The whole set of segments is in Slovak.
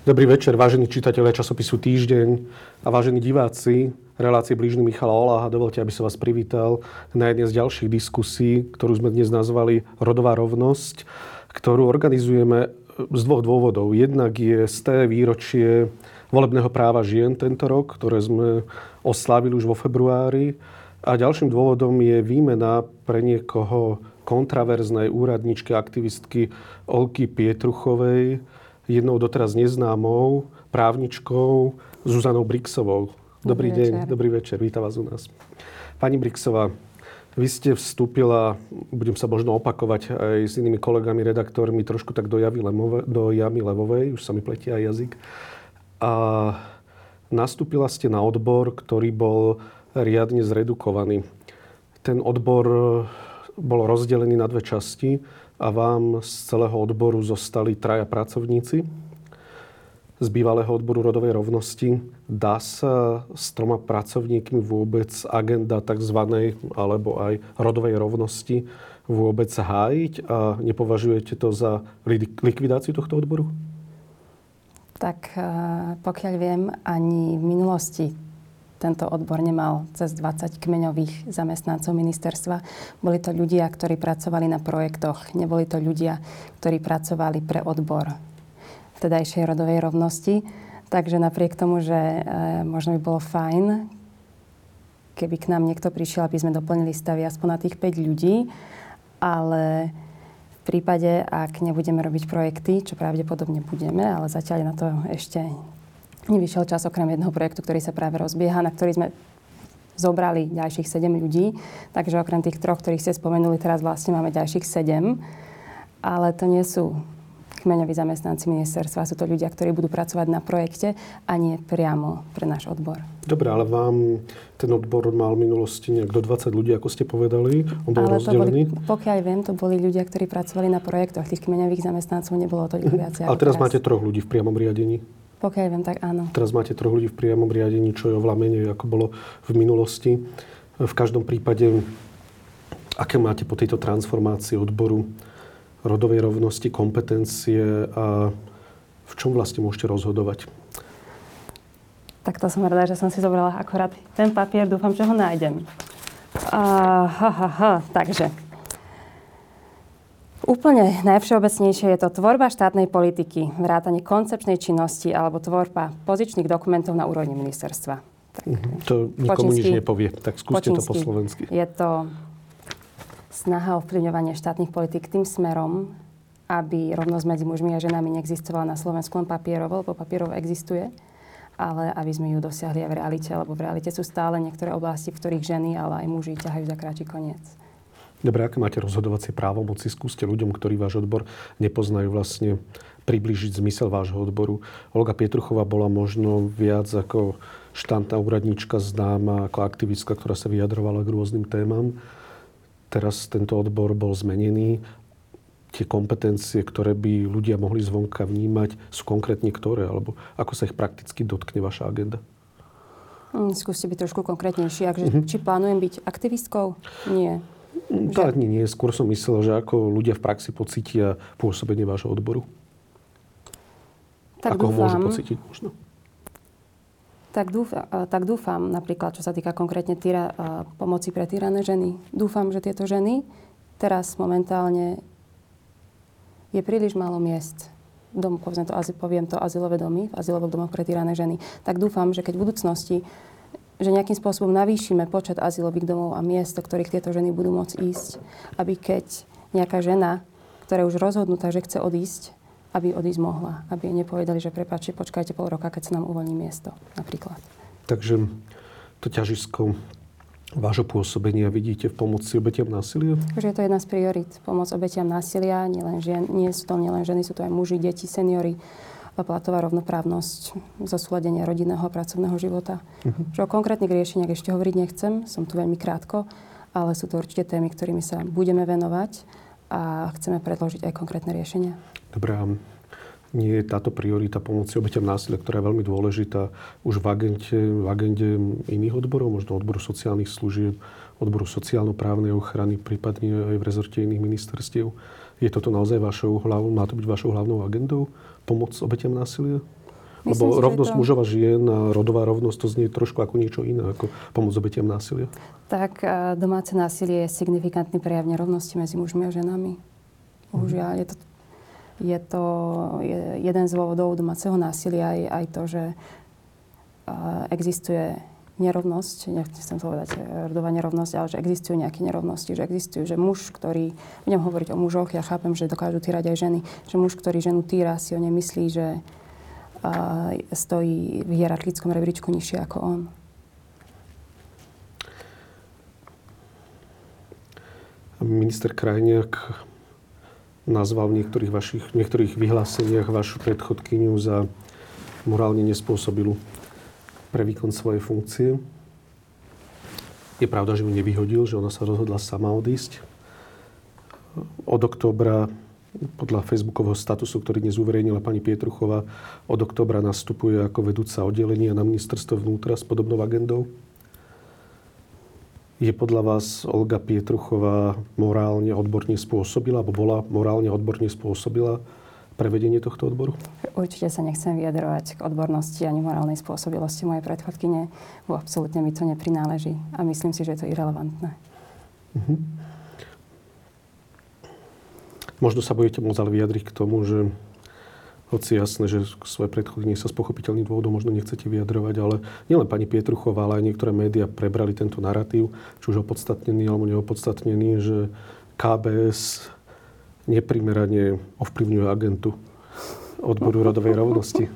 Dobrý večer, vážení čitatelia časopisu Týždeň a vážení diváci relácie blížny Michala Oláha. Dovolte, aby som vás privítal na jednej z ďalších diskusí, ktorú sme dnes nazvali Rodová rovnosť, ktorú organizujeme z dvoch dôvodov. Jednak je z té výročie volebného práva žien tento rok, ktoré sme oslávili už vo februári. A ďalším dôvodom je výmena pre niekoho kontraverznej úradničky, aktivistky Olky Pietruchovej, jednou doteraz neznámou právničkou Zuzanou Brixovou. Dobrý, dobrý deň, večer. dobrý večer, vítam vás u nás. Pani Brixová, vy ste vstúpila, budem sa možno opakovať aj s inými kolegami, redaktormi, trošku tak do, javy Lemove, do Jamy Levovej, už sa mi pletia aj jazyk. A nastúpila ste na odbor, ktorý bol riadne zredukovaný. Ten odbor bol rozdelený na dve časti a vám z celého odboru zostali traja pracovníci z bývalého odboru rodovej rovnosti. Dá sa s troma pracovníkmi vôbec agenda tzv. alebo aj rodovej rovnosti vôbec hájiť a nepovažujete to za likvidáciu tohto odboru? Tak eh, pokiaľ viem, ani v minulosti tento odbor nemal cez 20 kmeňových zamestnancov ministerstva. Boli to ľudia, ktorí pracovali na projektoch. Neboli to ľudia, ktorí pracovali pre odbor vtedajšej rodovej rovnosti. Takže napriek tomu, že e, možno by bolo fajn, keby k nám niekto prišiel, aby sme doplnili stavy aspoň na tých 5 ľudí, ale v prípade, ak nebudeme robiť projekty, čo pravdepodobne budeme, ale zatiaľ je na to ešte nevyšiel čas okrem jedného projektu, ktorý sa práve rozbieha, na ktorý sme zobrali ďalších 7 ľudí. Takže okrem tých troch, ktorých ste spomenuli, teraz vlastne máme ďalších 7. Ale to nie sú kmeňoví zamestnanci ministerstva. Sú to ľudia, ktorí budú pracovať na projekte a nie priamo pre náš odbor. Dobre, ale vám ten odbor mal v minulosti nejak do 20 ľudí, ako ste povedali? On bol ale rozdelený? To boli, pokiaľ viem, to boli ľudia, ktorí pracovali na projektoch. Tých kmeňových zamestnancov nebolo toľko viac. Ale teraz, teraz máte troch ľudí v priamom riadení? Pokiaľ viem, tak áno. Teraz máte troch ľudí v priamom riadení, čo je oveľa menej, ako bolo v minulosti. V každom prípade, aké máte po tejto transformácii odboru rodovej rovnosti, kompetencie a v čom vlastne môžete rozhodovať? Tak to som rada, že som si zobrala akorát ten papier. Dúfam, že ho nájdem. Uh, ha, ha, ha. Takže Úplne najvšeobecnejšie je to tvorba štátnej politiky, vrátanie koncepčnej činnosti alebo tvorba pozičných dokumentov na úrovni ministerstva. Tak, mm-hmm. To nikomu nič nepovie, tak skúste to po slovensky. Je to snaha o vplyvňovanie štátnych politik tým smerom, aby rovnosť medzi mužmi a ženami neexistovala na Slovensku len papierovo, lebo papierov existuje, ale aby sme ju dosiahli aj v realite, lebo v realite sú stále niektoré oblasti, v ktorých ženy, ale aj muži ťahajú za kráči koniec. Dobre, aké máte rozhodovacie právomoci? Skúste ľuďom, ktorí váš odbor nepoznajú vlastne približiť zmysel vášho odboru. Olga Pietruchová bola možno viac ako štantná úradníčka známa, ako aktivistka, ktorá sa vyjadrovala k rôznym témam. Teraz tento odbor bol zmenený. Tie kompetencie, ktoré by ľudia mohli zvonka vnímať, sú konkrétne ktoré? Alebo ako sa ich prakticky dotkne vaša agenda? Hm, skúste byť trošku konkrétnejší. Akže, uh-huh. Či plánujem byť aktivistkou? Nie. To ani nie. Skôr som myslel, že ako ľudia v praxi pocítia pôsobenie vášho odboru. Tak ako dúfam, ho môžu pocítiť možno? Tak dúfam, tak dúfam, napríklad, čo sa týka konkrétne týra, pomoci pre týrané ženy. Dúfam, že tieto ženy teraz momentálne je príliš málo miest dom, poviem to, poviem to azylové domy, v azylovom domoch pre týrané ženy. Tak dúfam, že keď v budúcnosti že nejakým spôsobom navýšime počet azylových domov a miest, do ktorých tieto ženy budú môcť ísť, aby keď nejaká žena, ktorá je už rozhodnutá, že chce odísť, aby odísť mohla. Aby jej nepovedali, že prepáčte, počkajte pol roka, keď sa nám uvoľní miesto, napríklad. Takže to ťažisko vášho pôsobenia vidíte v pomoci obetiam násilia? Že je to jedna z priorit. Pomoc obetiam násilia. Nie, len žien, nie sú to nielen ženy, sú to aj muži, deti, seniory platová rovnoprávnosť, zosúladenie rodinného a pracovného života. Uh-huh. Že o konkrétnych riešeniach ešte hovoriť nechcem, som tu veľmi krátko, ale sú to určite témy, ktorými sa budeme venovať a chceme predložiť aj konkrétne riešenia. Dobre, a nie je táto priorita pomoci obeťam násilia, ktorá je veľmi dôležitá už v agente, v agende iných odborov, možno odboru sociálnych služieb, odboru sociálno-právnej ochrany, prípadne aj v rezorte iných ministerstiev. Je toto naozaj vašou hlavou, má to byť vašou hlavnou agendou? Pomoc obetiam násilia? Myslím Lebo rovnosť to... mužov a žien a rodová rovnosť to znie trošku ako niečo iné, ako pomoc obetiam násilia. Tak e, domáce násilie je signifikantný prejav nerovnosti medzi mužmi a ženami. Bohužiaľ, je to, je to je jeden z dôvodov domáceho násilia aj, aj to, že e, existuje nerovnosť, nechcem povedať e, rodová nerovnosť, ale že existujú nejaké nerovnosti, že existujú, že muž, ktorý, budem hovoriť o mužoch, ja chápem, že dokážu týrať aj ženy, že muž, ktorý ženu týra, si o nemyslí, že stojí v hierarchickom rebríčku nižšie ako on. Minister Krajniak nazval v niektorých vašich v niektorých vyhláseniach vašu predchodkyňu za morálne nespôsobilú pre výkon svojej funkcie. Je pravda, že ju nevyhodil, že ona sa rozhodla sama odísť. Od októbra podľa facebookového statusu, ktorý dnes uverejnila pani Pietruchová, od oktobra nastupuje ako vedúca oddelenia na ministerstvo vnútra s podobnou agendou. Je podľa vás Olga Pietruchová morálne odborne spôsobila, alebo bola morálne odborne spôsobila pre vedenie tohto odboru? Určite sa nechcem vyjadrovať k odbornosti ani morálnej spôsobilosti mojej predchodkyne, bo absolútne mi to neprináleží a myslím si, že je to irrelevantné. Uh-huh. Možno sa budete môcť ale vyjadriť k tomu, že hoci jasné, že svoje predchodenie sa z pochopiteľných dôvodov možno nechcete vyjadrovať, ale nielen pani Pietruchová, ale aj niektoré médiá prebrali tento narratív, či už opodstatnený alebo neopodstatnený, že KBS neprimerane ovplyvňuje agentu odboru rodovej rovnosti.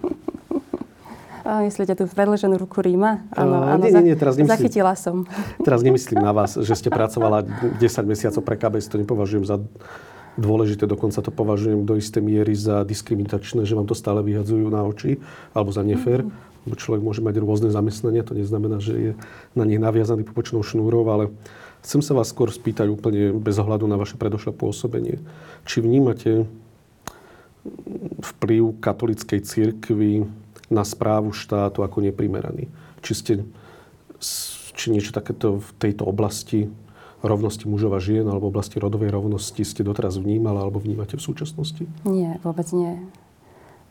Myslíte tú predloženú ruku Ríma? Áno, áno, nie, nie, nie, teraz nemyslím, zachytila som. Teraz nemyslím na vás, že ste pracovala 10 mesiacov pre KBS, to nepovažujem za dôležité, dokonca to považujem do istej miery za diskriminačné, že vám to stále vyhadzujú na oči alebo za nefér. Človek môže mať rôzne zamestnania, to neznamená, že je na nich naviazaný popočnou šnúrou, ale chcem sa vás skôr spýtať úplne bez ohľadu na vaše predošlé pôsobenie. Či vnímate vplyv katolickej cirkvi na správu štátu ako neprimeraný? Či ste či niečo takéto v tejto oblasti rovnosti mužov a žien alebo oblasti rodovej rovnosti ste doteraz vnímala alebo vnímate v súčasnosti? Nie, vôbec nie.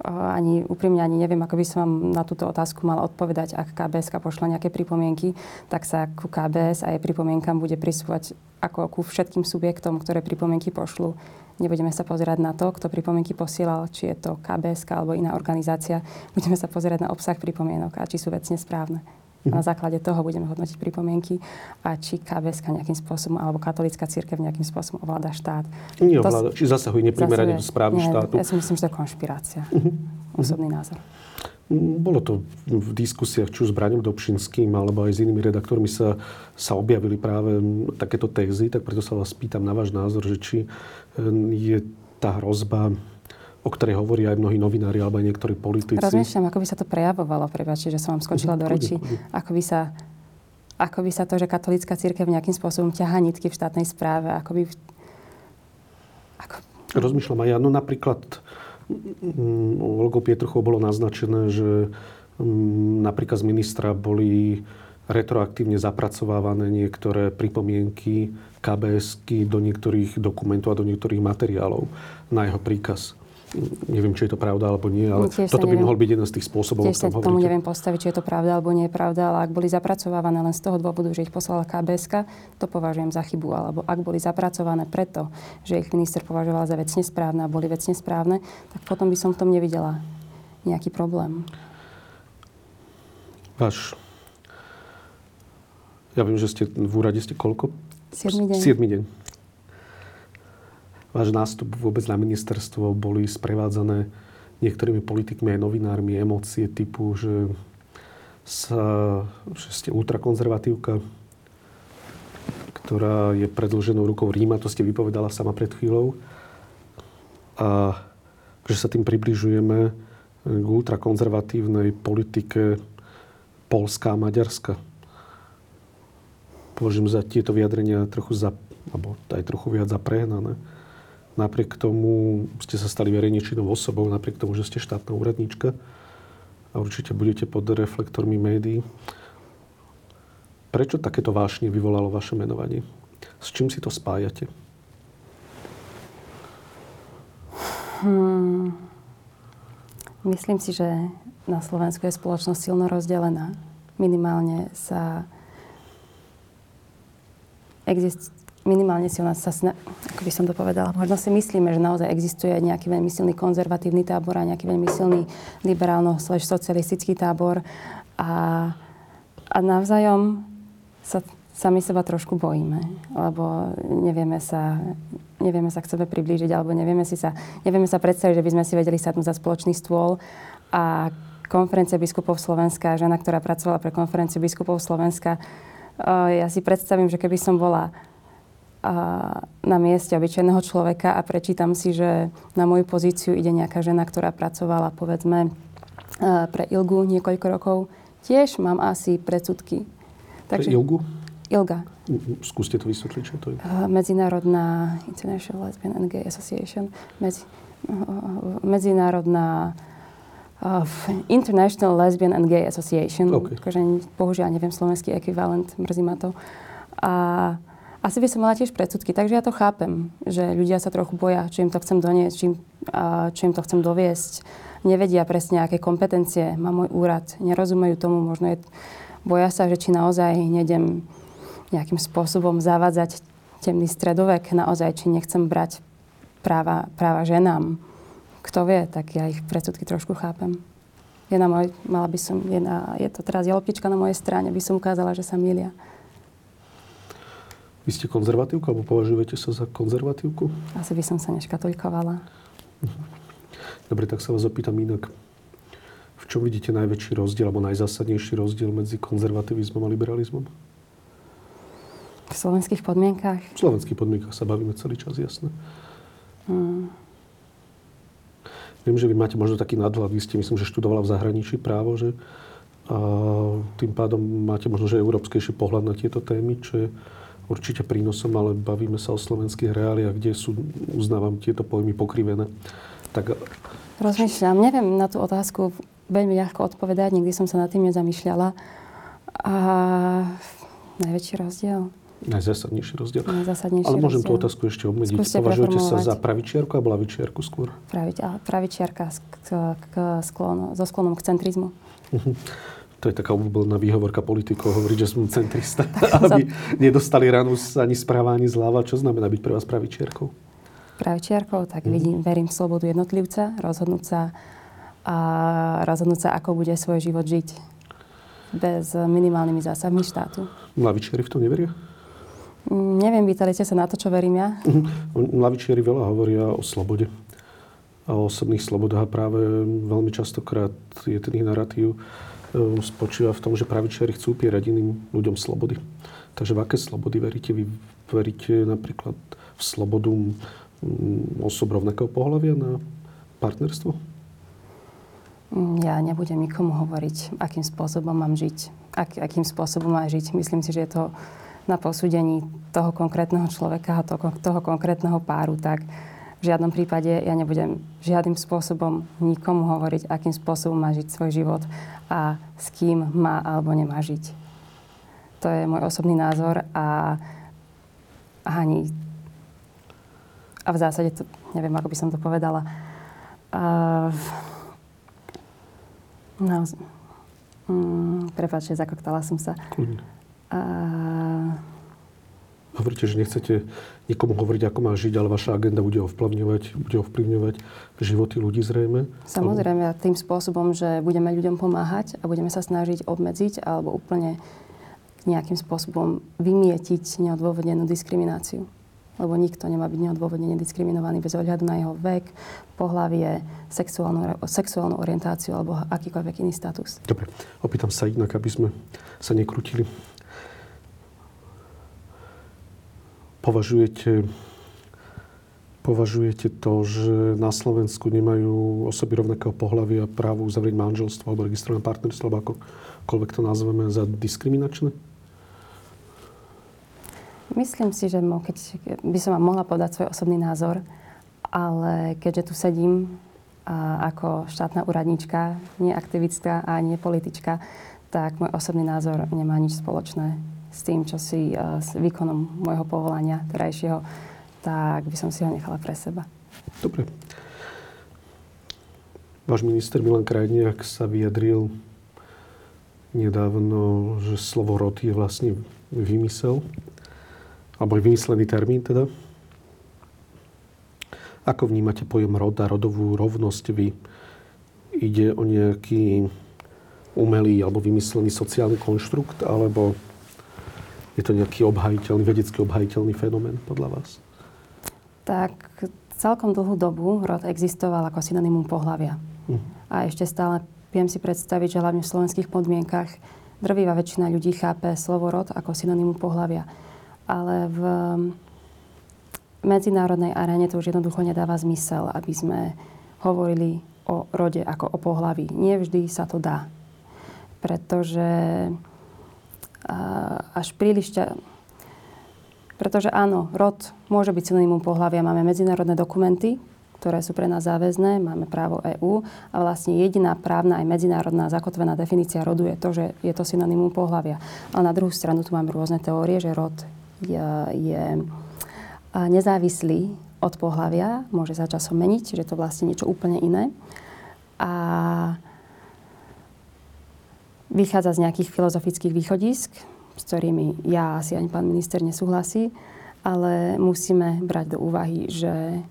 Ani úprimne ani neviem, ako by som vám na túto otázku mala odpovedať. Ak KBS pošla nejaké pripomienky, tak sa ku KBS a jej pripomienkam bude prisúvať ako ku všetkým subjektom, ktoré pripomienky pošlu. Nebudeme sa pozerať na to, kto pripomienky posielal, či je to KBS alebo iná organizácia. Budeme sa pozerať na obsah pripomienok a či sú vecne správne. Na základe toho budeme hodnotiť pripomienky a či KBS nejakým spôsobom alebo katolická církev nejakým spôsobom ovláda štát. Nie ovláda, či zasahuje neprimerane do správy nie, štátu. Ja si myslím, že to je konšpirácia. Uh-huh. Osobný názor. Mm, bolo to v diskusiách či už s Braňom Dobšinským alebo aj s inými redaktormi sa, sa objavili práve takéto tézy, tak preto sa vás pýtam na váš názor, že či eh, je tá hrozba o ktorej hovoria aj mnohí novinári alebo aj niektorí politici. Rozmýšľam, ako by sa to prejavovalo, prepáčte, že som vám skočila do reči. Ako by sa ako by sa to, že katolícka církev nejakým spôsobom ťahá nitky v štátnej správe, ako by... Ako... Rozmýšľam aj ja. No napríklad mm, Olgo Pietruchov bolo naznačené, že mm, napríklad z ministra boli retroaktívne zapracovávané niektoré pripomienky kbs do niektorých dokumentov a do niektorých materiálov na jeho príkaz neviem, či je to pravda alebo nie, ale Tiež toto by neviem, mohol byť jeden z tých spôsobov, Tiež sa k tomu neviem postaviť, či je to pravda alebo nie je pravda, ale ak boli zapracovávané len z toho dôvodu, že ich poslala KBS, to považujem za chybu. Alebo ak boli zapracované preto, že ich minister považoval za vecne správne a boli vecne správne, tak potom by som v tom nevidela nejaký problém. Váš... Ja viem, že ste v úrade ste koľko? Siedmy deň. Siedmy deň váš nástup vôbec na ministerstvo boli sprevádzané niektorými politikmi aj novinármi emócie typu, že, sa, že ste ultrakonzervatívka, ktorá je predlženou rukou Ríma, to ste vypovedala sama pred chvíľou. A že sa tým približujeme k ultrakonzervatívnej politike Polska a Maďarska. Považujem za tieto vyjadrenia trochu za, alebo aj trochu viac za prehnané. Napriek tomu ste sa stali verejne činnou osobou, napriek tomu, že ste štátna úradníčka a určite budete pod reflektormi médií. Prečo takéto vášne vyvolalo vaše menovanie? S čím si to spájate? Hmm. Myslím si, že na Slovensku je spoločnosť silno rozdelená. Minimálne sa exist, minimálne si u nás sa sna- ako by som to povedala, možno si myslíme, že naozaj existuje nejaký veľmi silný konzervatívny tábor a nejaký veľmi silný liberálno-socialistický tábor. A, a navzájom sa sami seba trošku bojíme, lebo nevieme sa, nevieme sa k sebe priblížiť, alebo nevieme, si sa, nevieme sa predstaviť, že by sme si vedeli sadnúť za spoločný stôl. A konferencia biskupov Slovenska, žena, ktorá pracovala pre konferenciu biskupov Slovenska, ja si predstavím, že keby som bola na mieste obyčajného človeka a prečítam si, že na moju pozíciu ide nejaká žena, ktorá pracovala povedzme pre Ilgu niekoľko rokov, tiež mám asi predsudky. Takže, pre Ilgu? Ilga. Skúste to vysvetliť, čo to je. Medzinárodná International Lesbian and Gay Association. Medzi, medzinárodná uh, International Lesbian and Gay Association. Okay. Takže bohužiaľ neviem slovenský ekvivalent, mrzí ma to. A asi by som mala tiež predsudky, takže ja to chápem, že ľudia sa trochu boja, či im to chcem doniesť, či, či im to chcem doviesť. Nevedia presne, aké kompetencie má môj úrad, nerozumejú tomu, možno je, boja sa, že či naozaj nedem nejakým spôsobom zavádzať temný stredovek, naozaj, či nechcem brať práva, práva ženám. Kto vie, tak ja ich predsudky trošku chápem. Je, moj, mala by som, je, je to teraz jelpička na mojej strane, by som ukázala, že sa milia. Vy ste konzervatívka, alebo považujete sa za konzervatívku? Asi by som sa neškatulkovala. Dobre, tak sa vás opýtam inak. V čom vidíte najväčší rozdiel, alebo najzásadnejší rozdiel medzi konzervativizmom a liberalizmom? V slovenských podmienkach? V slovenských podmienkach sa bavíme celý čas, jasné. Hmm. Viem, že vy máte možno taký nadhľad. Vy ste, myslím, že študovala v zahraničí právo, že a tým pádom máte možno, že európskejší pohľad na tieto témy, čo je určite prínosom, ale bavíme sa o slovenských reáliách, kde sú, uznávam, tieto pojmy pokrivené. Tak... Rozmýšľam, neviem na tú otázku veľmi ľahko odpovedať, nikdy som sa nad tým nezamýšľala. A najväčší rozdiel? Najzásadnejší rozdiel. Najzásadnejší Ale môžem rozdiel. tú otázku ešte obmedziť. Skúste Považujete sa za pravičiarku alebo lavičiarku skôr? Pravič, pravičiarka k, k sklonu, so sklonom k centrizmu. Uh-huh. To je taká obľúbená výhovorka politikov hovoriť, že som centrista, aby nedostali ranu ani správa, ani zľava. Čo znamená byť pre vás pravičiarkou? Pravičiarkou? Tak mm. vidím, verím v slobodu jednotlivca, rozhodnúť sa, a rozhodnúť sa, ako bude svoj život žiť bez minimálnymi zásahmi štátu. Lavičiari v tom neveria? Mm, neviem, pýtali ste sa na to, čo verím ja? Mm, lavičiari veľa hovoria o slobode a o osobných slobodách a práve veľmi častokrát je ten ich narratív spočíva v tom, že pravičiari chcú upierať iným ľuďom slobody. Takže v aké slobody veríte? Vy veríte napríklad v slobodu mm, osob rovnakého pohľavia na partnerstvo? Mm, ja nebudem nikomu hovoriť, akým spôsobom mám žiť, ak, akým spôsobom má žiť. Myslím si, že je to na posúdení toho konkrétneho človeka a toho, toho konkrétneho páru. Tak v žiadnom prípade ja nebudem žiadnym spôsobom nikomu hovoriť, akým spôsobom má žiť svoj život a s kým má alebo nemá žiť. To je môj osobný názor a, ani a v zásade to, neviem, ako by som to povedala. Uh, no, mm, prepáčte, zakoktala som sa. Uh, Hovoríte, že nechcete nikomu hovoriť, ako má žiť, ale vaša agenda bude ovplyvňovať, bude ovplyvňovať životy ľudí zrejme? Samozrejme, tým spôsobom, že budeme ľuďom pomáhať a budeme sa snažiť obmedziť alebo úplne nejakým spôsobom vymietiť neodôvodnenú diskrimináciu. Lebo nikto nemá byť neodôvodnene diskriminovaný bez ohľadu na jeho vek, pohlavie, sexuálnu, sexuálnu orientáciu alebo akýkoľvek iný status. Dobre, opýtam sa inak, aby sme sa nekrutili Považujete, považujete to, že na Slovensku nemajú osoby rovnakého pohľavia právo uzavrieť manželstvo alebo registrované partnerstvo, alebo akokoľvek to nazveme, za diskriminačné? Myslím si, že keď by som vám mohla podať svoj osobný názor, ale keďže tu sedím a ako štátna úradnička, nie aktivistka a nie politička, tak môj osobný názor nemá nič spoločné s tým, čo si, uh, s výkonom môjho povolania terajšieho, tak by som si ho nechala pre seba. Dobre. Váš minister Milan Krajniak sa vyjadril nedávno, že slovo rod je vlastne vymysel, alebo vymyslený termín teda. Ako vnímate pojem rod a rodovú rovnosť vy? Ide o nejaký umelý alebo vymyslený sociálny konštrukt, alebo je to nejaký obhajiteľný, vedecky obhajiteľný fenomén podľa vás? Tak celkom dlhú dobu rod existoval ako synonymum pohľavia. Uh-huh. A ešte stále viem si predstaviť, že hlavne v slovenských podmienkach drvivá väčšina ľudí chápe slovo rod ako synonymum pohľavia. Ale v medzinárodnej aréne to už jednoducho nedáva zmysel, aby sme hovorili o rode ako o pohlaví. Nie vždy sa to dá. Pretože až príliš ťa... Pretože áno, rod môže byť synonymum pohľavia. Máme medzinárodné dokumenty, ktoré sú pre nás záväzné, máme právo EÚ a vlastne jediná právna aj medzinárodná zakotvená definícia rodu je to, že je to synonymum pohľavia. Ale na druhú stranu tu máme rôzne teórie, že rod je, je nezávislý od pohľavia, môže sa časom meniť, že to vlastne niečo úplne iné. A vychádza z nejakých filozofických východisk, s ktorými ja asi ani pán minister nesúhlasí, ale musíme brať do úvahy, že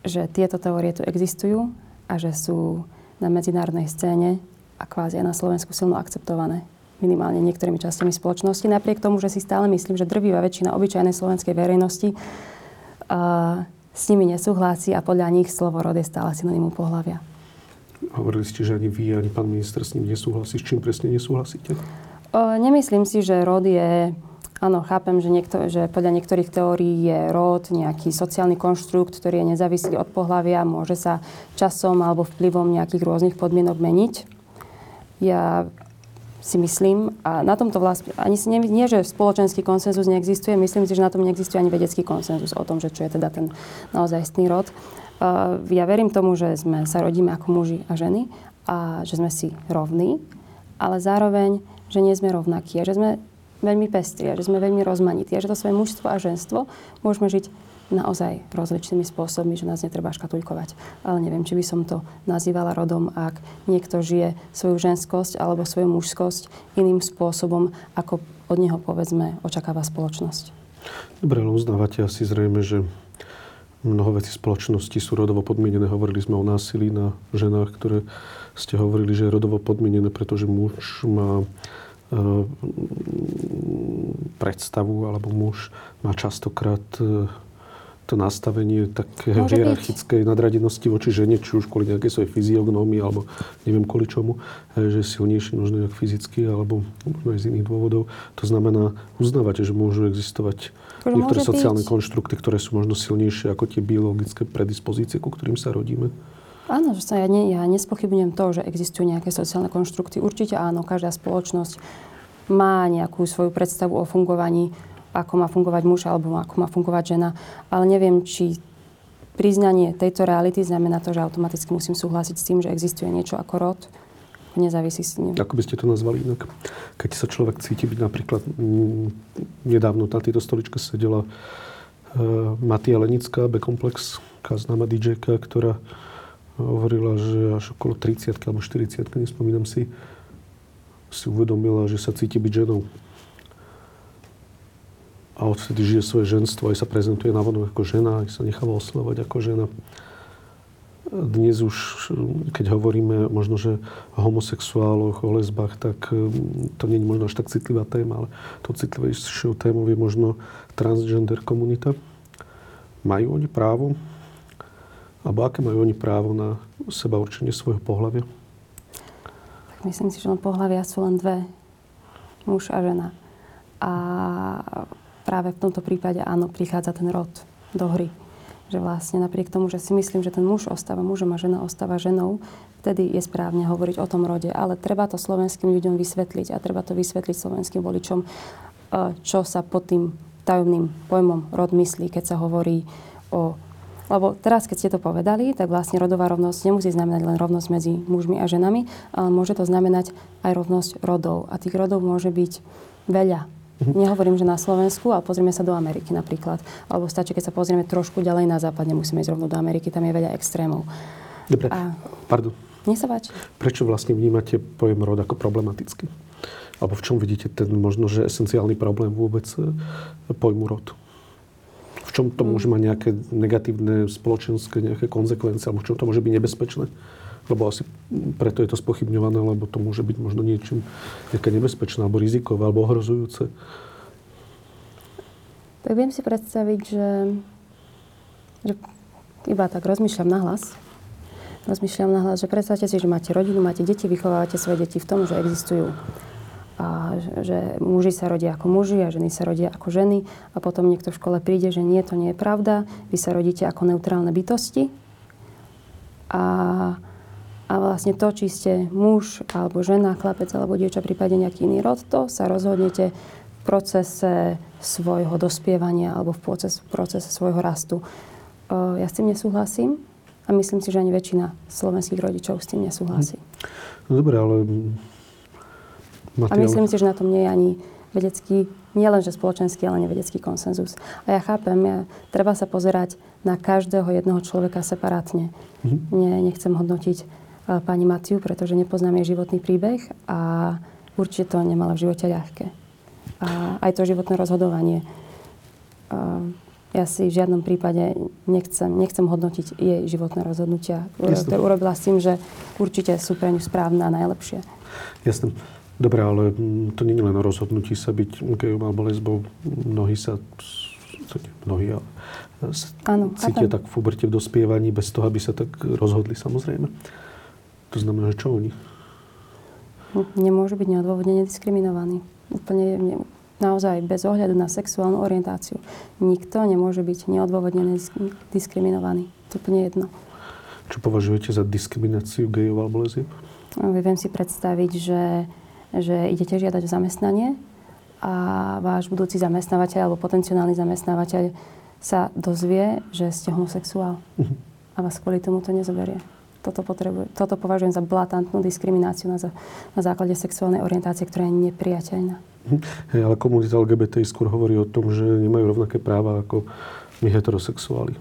že tieto teórie tu existujú a že sú na medzinárodnej scéne a kvázi aj na Slovensku silno akceptované minimálne niektorými časťami spoločnosti. Napriek tomu, že si stále myslím, že drvivá väčšina obyčajnej slovenskej verejnosti uh, s nimi nesúhlasí a podľa nich slovo rod je stále synonymum pohľavia. Hovorili ste, že ani vy, ani pán minister s ním nesúhlasí. S čím presne nesúhlasíte? Uh, nemyslím si, že rod je Áno, chápem, že, niekto, že podľa niektorých teórií je rod nejaký sociálny konštrukt, ktorý je nezávislý od pohľavia, môže sa časom alebo vplyvom nejakých rôznych podmienok meniť. Ja si myslím, a na tomto vlastne, ani si nie, nie, že spoločenský konsenzus neexistuje, myslím si, že na tom neexistuje ani vedecký konsenzus o tom, že čo je teda ten naozajstný rod. Uh, ja verím tomu, že sme sa rodíme ako muži a ženy a že sme si rovní, ale zároveň, že nie sme rovnakí a že sme veľmi pestrí a že sme veľmi rozmanití a že to svoje mužstvo a ženstvo môžeme žiť naozaj rozličnými spôsobmi, že nás netreba škatulkovať. Ale neviem, či by som to nazývala rodom, ak niekto žije svoju ženskosť alebo svoju mužskosť iným spôsobom, ako od neho, povedzme, očakáva spoločnosť. Dobre, ale uznávate asi zrejme, že mnoho vecí spoločnosti sú rodovo podmienené. Hovorili sme o násilí na ženách, ktoré ste hovorili, že je rodovo podmienené, pretože muž má Ehm, predstavu, alebo muž má častokrát e, to nastavenie také hierarchickej nadradenosti voči žene, či už kvôli nejakej svojej fyziognómii, alebo neviem kvôli čomu, že je silnejší možno nejak fyzicky, alebo možno aj z iných dôvodov. To znamená, uznávate, že môžu existovať Môže niektoré sociálne byť. konštrukty, ktoré sú možno silnejšie ako tie biologické predispozície, ku ktorým sa rodíme? Áno, že sa ja, ne, ja nespochybňujem to, že existujú nejaké sociálne konštrukty. Určite áno, každá spoločnosť má nejakú svoju predstavu o fungovaní, ako má fungovať muž alebo ako má fungovať žena. Ale neviem, či priznanie tejto reality znamená to, že automaticky musím súhlasiť s tým, že existuje niečo ako rod. Nezávisí s ním. Ako by ste to nazvali inak? Keď sa človek cíti byť napríklad... M, nedávno na tejto stoličke sedela uh, Matia Lenická, B-komplex, známa dj ktorá hovorila, že až okolo 30 alebo 40 nespomínam si, si uvedomila, že sa cíti byť ženou. A odvtedy žije svoje ženstvo, aj sa prezentuje na vonok ako žena, aj sa necháva oslovať ako žena. Dnes už, keď hovoríme možno, že o homosexuáloch, o lesbách, tak mm, to nie je možno až tak citlivá téma, ale to citlivejšou témou je možno transgender komunita. Majú oni právo alebo aké majú oni právo na seba určenie svojho pohľavia? Tak myslím si, že len pohľavia sú len dve. Muž a žena. A práve v tomto prípade áno, prichádza ten rod do hry. Že vlastne napriek tomu, že si myslím, že ten muž ostáva mužom a žena ostáva ženou, vtedy je správne hovoriť o tom rode. Ale treba to slovenským ľuďom vysvetliť a treba to vysvetliť slovenským voličom, e, čo sa pod tým tajomným pojmom rod myslí, keď sa hovorí o lebo teraz, keď ste to povedali, tak vlastne rodová rovnosť nemusí znamenať len rovnosť medzi mužmi a ženami, ale môže to znamenať aj rovnosť rodov. A tých rodov môže byť veľa. Nehovorím, že na Slovensku, ale pozrieme sa do Ameriky napríklad. Alebo stačí, keď sa pozrieme trošku ďalej na západ, nemusíme ísť rovno do Ameriky, tam je veľa extrémov. Dobre, a... pardon. Nech sa páči. Prečo vlastne vnímate pojem rod ako problematický? Alebo v čom vidíte ten možno, že esenciálny problém vôbec e, pojmu rod? V čom to mm. môže mať nejaké negatívne spoločenské nejaké konsekvencie, alebo v čom to môže byť nebezpečné? Lebo asi preto je to spochybňované, lebo to môže byť možno niečím nejaké nebezpečné, alebo rizikové, alebo ohrozujúce. Tak viem si predstaviť, že, že iba tak rozmýšľam na hlas. Rozmýšľam na hlas, že predstavte si, že máte rodinu, máte deti, vychovávate svoje deti v tom, že existujú a že muži sa rodia ako muži a ženy sa rodia ako ženy a potom niekto v škole príde, že nie, to nie je pravda, vy sa rodíte ako neutrálne bytosti a, a vlastne to, či ste muž alebo žena, chlapec alebo dievča, prípadne nejaký iný rod, to sa rozhodnete v procese svojho dospievania alebo v procese, v procese svojho rastu. Ja s tým nesúhlasím a myslím si, že ani väčšina slovenských rodičov s tým nesúhlasí. No dobre, ale a myslím si, že na tom nie je ani vedecký, nie len že spoločenský, ale nevedecký konsenzus. A ja chápem, ja, treba sa pozerať na každého jedného človeka separátne. Mm-hmm. Nie, nechcem hodnotiť pani Matiu, pretože nepoznám jej životný príbeh a určite to nemala v živote ľahké. A aj to životné rozhodovanie. Uh, ja si v žiadnom prípade nechcem, nechcem hodnotiť jej životné rozhodnutia, ktoré urobila s tým, že určite sú pre ňu správne a najlepšie. Jasne. Dobre, ale mm, to nie je len o rozhodnutí sa byť gejom alebo lesbou. Mnohí sa, mnohí, ale Áno, cítia tak v uberte v dospievaní, bez toho, aby sa tak rozhodli samozrejme. To znamená, že čo oni? Nemôžu byť neodôvodnene diskriminovaní. Úplne naozaj bez ohľadu na sexuálnu orientáciu. Nikto nemôže byť neodôvodnene diskriminovaný. To úplne jedno. Čo považujete za diskrimináciu gejov alebo lezieb? Viem si predstaviť, že že idete žiadať o zamestnanie a váš budúci zamestnávateľ alebo potenciálny zamestnávateľ sa dozvie, že ste homosexuál uh-huh. a vás kvôli tomu to nezoberie. Toto, potrebuje, toto považujem za blatantnú diskrimináciu na, na základe sexuálnej orientácie, ktorá je nepriateľná. Uh-huh. Hey, ale komunita LGBT skôr hovorí o tom, že nemajú rovnaké práva ako my heterosexuáli.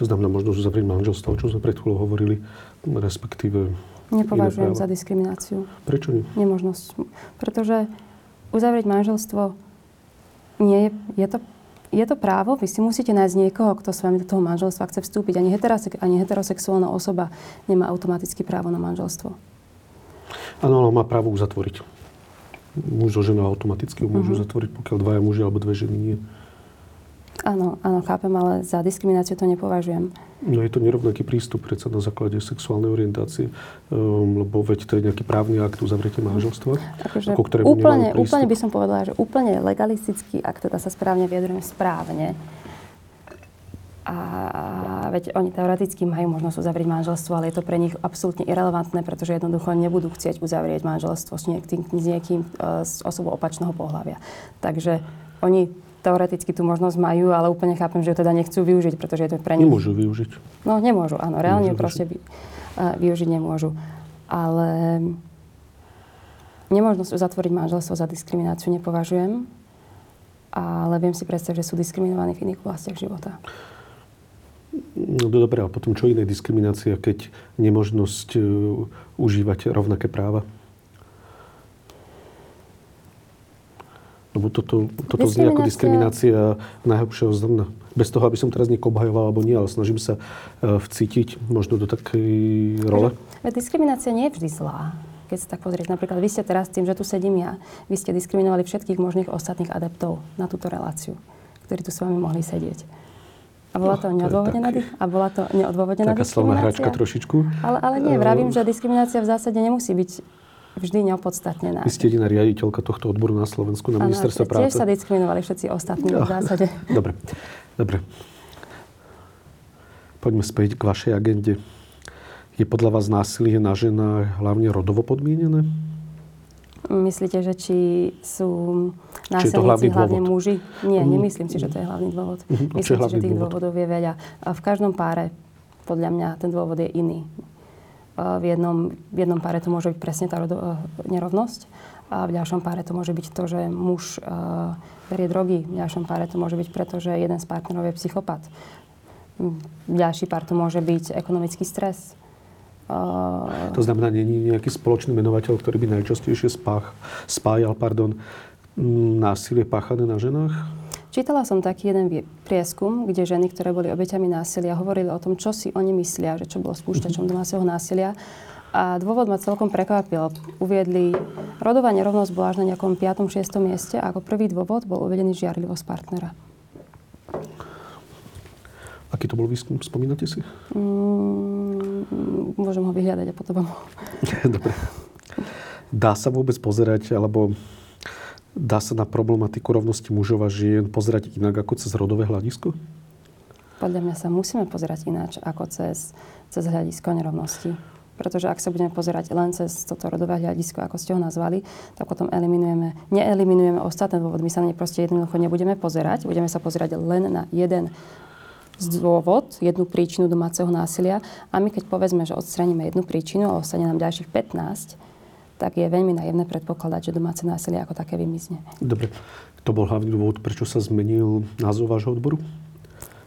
To znamená možno uzavrieť manželstvo, o čom sme pred chvíľou hovorili, respektíve Nepovažujem za diskrimináciu. Prečo nie? Nemožnosť. Pretože uzavrieť manželstvo nie je, je to je to právo, vy si musíte nájsť niekoho, kto s vami do toho manželstva chce vstúpiť. Ani, heterose- ani heterosexuálna osoba nemá automaticky právo na manželstvo. Áno, ale má právo uzatvoriť. Muž so ženou automaticky môžu uh-huh. zatvoriť, pokiaľ dvaja muži alebo dve ženy nie. Áno, áno, chápem, ale za diskrimináciu to nepovažujem. No je to nerovnaký prístup predsa na základe sexuálnej orientácie, um, lebo veď to je nejaký právny akt uzavretie manželstva, akože ako ktorému úplne, úplne by som povedala, že úplne legalistický, ak teda sa správne vyjadrujem správne, a veď oni teoreticky majú možnosť uzavrieť manželstvo, ale je to pre nich absolútne irrelevantné, pretože jednoducho nebudú chcieť uzavrieť manželstvo s niekým, s, niekým, e, s osobou opačného pohľavia. Takže oni teoreticky tú možnosť majú, ale úplne chápem, že ju teda nechcú využiť, pretože je to pre nich... Nemôžu využiť. No nemôžu, áno, reálne nemôžu proste využiť. využiť nemôžu. Ale nemožnosť uzatvoriť manželstvo za diskrimináciu nepovažujem, ale viem si predstaviť, že sú diskriminovaní v iných oblastiach života. No dobré, a potom čo iné diskriminácia, keď nemožnosť uh, užívať rovnaké práva? Lebo toto, toto znie ako diskriminácia najhlbšieho zrna. Bez toho, aby som teraz niekoho obhajoval alebo nie, ale snažím sa uh, vcítiť možno do takej role. Diskriminácia nie je vždy zlá. Keď sa tak pozrieť, napríklad vy ste teraz tým, že tu sedím ja, vy ste diskriminovali všetkých možných ostatných adeptov na túto reláciu, ktorí tu s vami mohli sedieť. A bola to no, neodôvodnená, tak, a bola to neodôvodnená taká diskriminácia? Taká hračka trošičku. Ale, ale nie, vravím, že diskriminácia v zásade nemusí byť vždy neopodstatnená. Vy ste jediná riaditeľka tohto odboru na Slovensku, na ministerstve práce. Tiež sa diskriminovali všetci ostatní no. v zásade. Dobre, dobre. Poďme späť k vašej agende. Je podľa vás násilie na ženách hlavne rodovo podmienené? Myslíte, že či sú násilníci hlavne dôvod? muži? Nie, mm. nemyslím si, že to je hlavný dôvod. Mm. Myslím si, že tých dôvod? dôvodov je veľa. A v každom páre, podľa mňa, ten dôvod je iný. V jednom, v jednom páre to môže byť presne tá rodo, eh, nerovnosť a v ďalšom páre to môže byť to, že muž uh, berie drogy. V ďalšom páre to môže byť preto, že jeden z partnerov je psychopat. V Ďalší pár to môže byť ekonomický stres. To znamená, není nejaký spoločný menovateľ, ktorý by najčastejšie spách, spájal pardon, násilie páchané na ženách? Čítala som taký jeden prieskum, kde ženy, ktoré boli obeťami násilia, hovorili o tom, čo si oni myslia, že čo bolo spúšťačom mhm. domáceho násilia. A dôvod ma celkom prekvapil. Uviedli, rodová nerovnosť bola až na nejakom 5. 6. mieste a ako prvý dôvod bol uvedený žiarlivosť partnera. Aký to bol výskum? Spomínate si? Mm, môžem ho vyhľadať a potom ho... Dobre. Dá sa vôbec pozerať, alebo dá sa na problematiku rovnosti mužov a žien pozerať inak ako cez rodové hľadisko? Podľa mňa sa musíme pozerať ináč ako cez, cez hľadisko nerovnosti. Pretože ak sa budeme pozerať len cez toto rodové hľadisko, ako ste ho nazvali, tak potom eliminujeme, neeliminujeme ostatné dôvody. My sa na ne proste jednoducho nebudeme pozerať. Budeme sa pozerať len na jeden dôvod, jednu príčinu domáceho násilia. A my keď povedzme, že odstraníme jednu príčinu a ostane nám ďalších 15, tak je veľmi naivné predpokladať, že domáce násilie ako také vymizne. Dobre. To bol hlavný dôvod, prečo sa zmenil názov vášho odboru?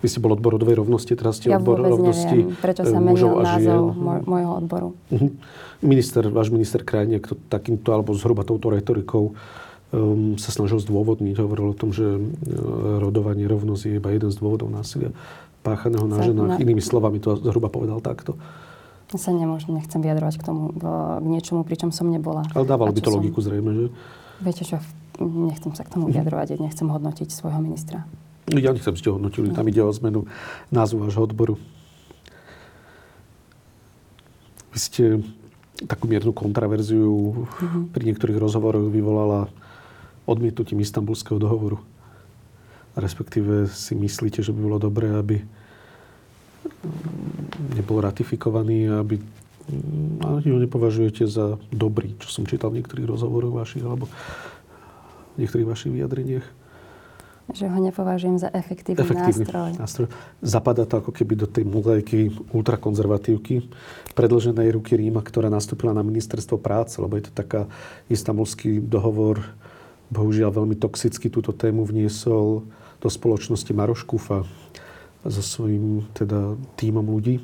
Vy ste bol odbor rodovej rovnosti, teraz ste ja odbor rovnosti neviem, prečo sa menil názov môjho odboru. Uh-huh. Minister, váš minister Krajniak to takýmto, alebo zhruba touto retorikou um, sa snažil zdôvodniť. Hovoril o tom, že uh, rodová nerovnosť je iba jeden z dôvodov násilia páchaného na ženách. Inými slovami to zhruba povedal takto. Sa nemôžem, nechcem vyjadrovať k tomu, k niečomu, pričom som nebola. Ale dávalo by to som... logiku zrejme, že? Viete čo, nechcem sa k tomu vyjadrovať, nechcem hodnotiť svojho ministra. Ja nechcem ste hodnotili, tam ide o zmenu názvu vášho odboru. Vy ste takú miernu kontraverziu mm-hmm. pri niektorých rozhovoroch vyvolala odmietnutím istambulského dohovoru. Respektíve si myslíte, že by bolo dobré, aby nebol ratifikovaný, aby ale ho nepovažujete za dobrý, čo som čítal v niektorých rozhovoroch vašich alebo v niektorých vašich vyjadreniach že ho nepovažujem za efektívny, efektívny nástroj. nástroj. Zapadá to ako keby do tej mozaiky ultrakonzervatívky predlženej ruky Ríma, ktorá nastúpila na ministerstvo práce, lebo je to taká istambulský dohovor, bohužiaľ veľmi toxicky túto tému vniesol do spoločnosti Maroš Kufa so svojím teda týmom ľudí.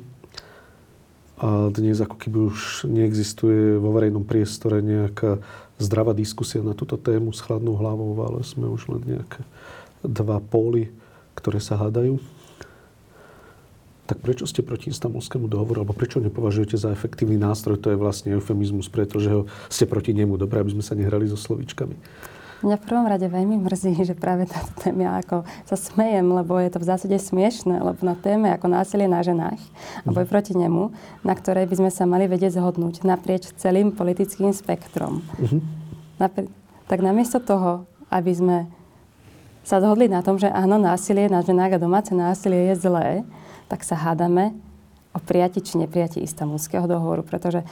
A dnes ako keby už neexistuje vo verejnom priestore nejaká zdravá diskusia na túto tému s chladnou hlavou, ale sme už len nejaké dva póly, ktoré sa hádajú. Tak prečo ste proti istambulskému dohovoru, alebo prečo nepovažujete za efektívny nástroj? To je vlastne eufemizmus, pretože ste proti nemu. Dobre, aby sme sa nehrali so slovíčkami. Mňa v prvom rade veľmi mrzí, že práve táto téma, ako sa smejem, lebo je to v zásade smiešne, lebo na téme ako násilie na ženách a boj mhm. proti nemu, na ktorej by sme sa mali vedieť zhodnúť naprieč celým politickým spektrom. Uh-huh. Napr- tak namiesto toho, aby sme sa zhodli na tom, že áno, násilie na ženách a domáce násilie je zlé, tak sa hádame o prijati či neprijati istambulského dohovoru, pretože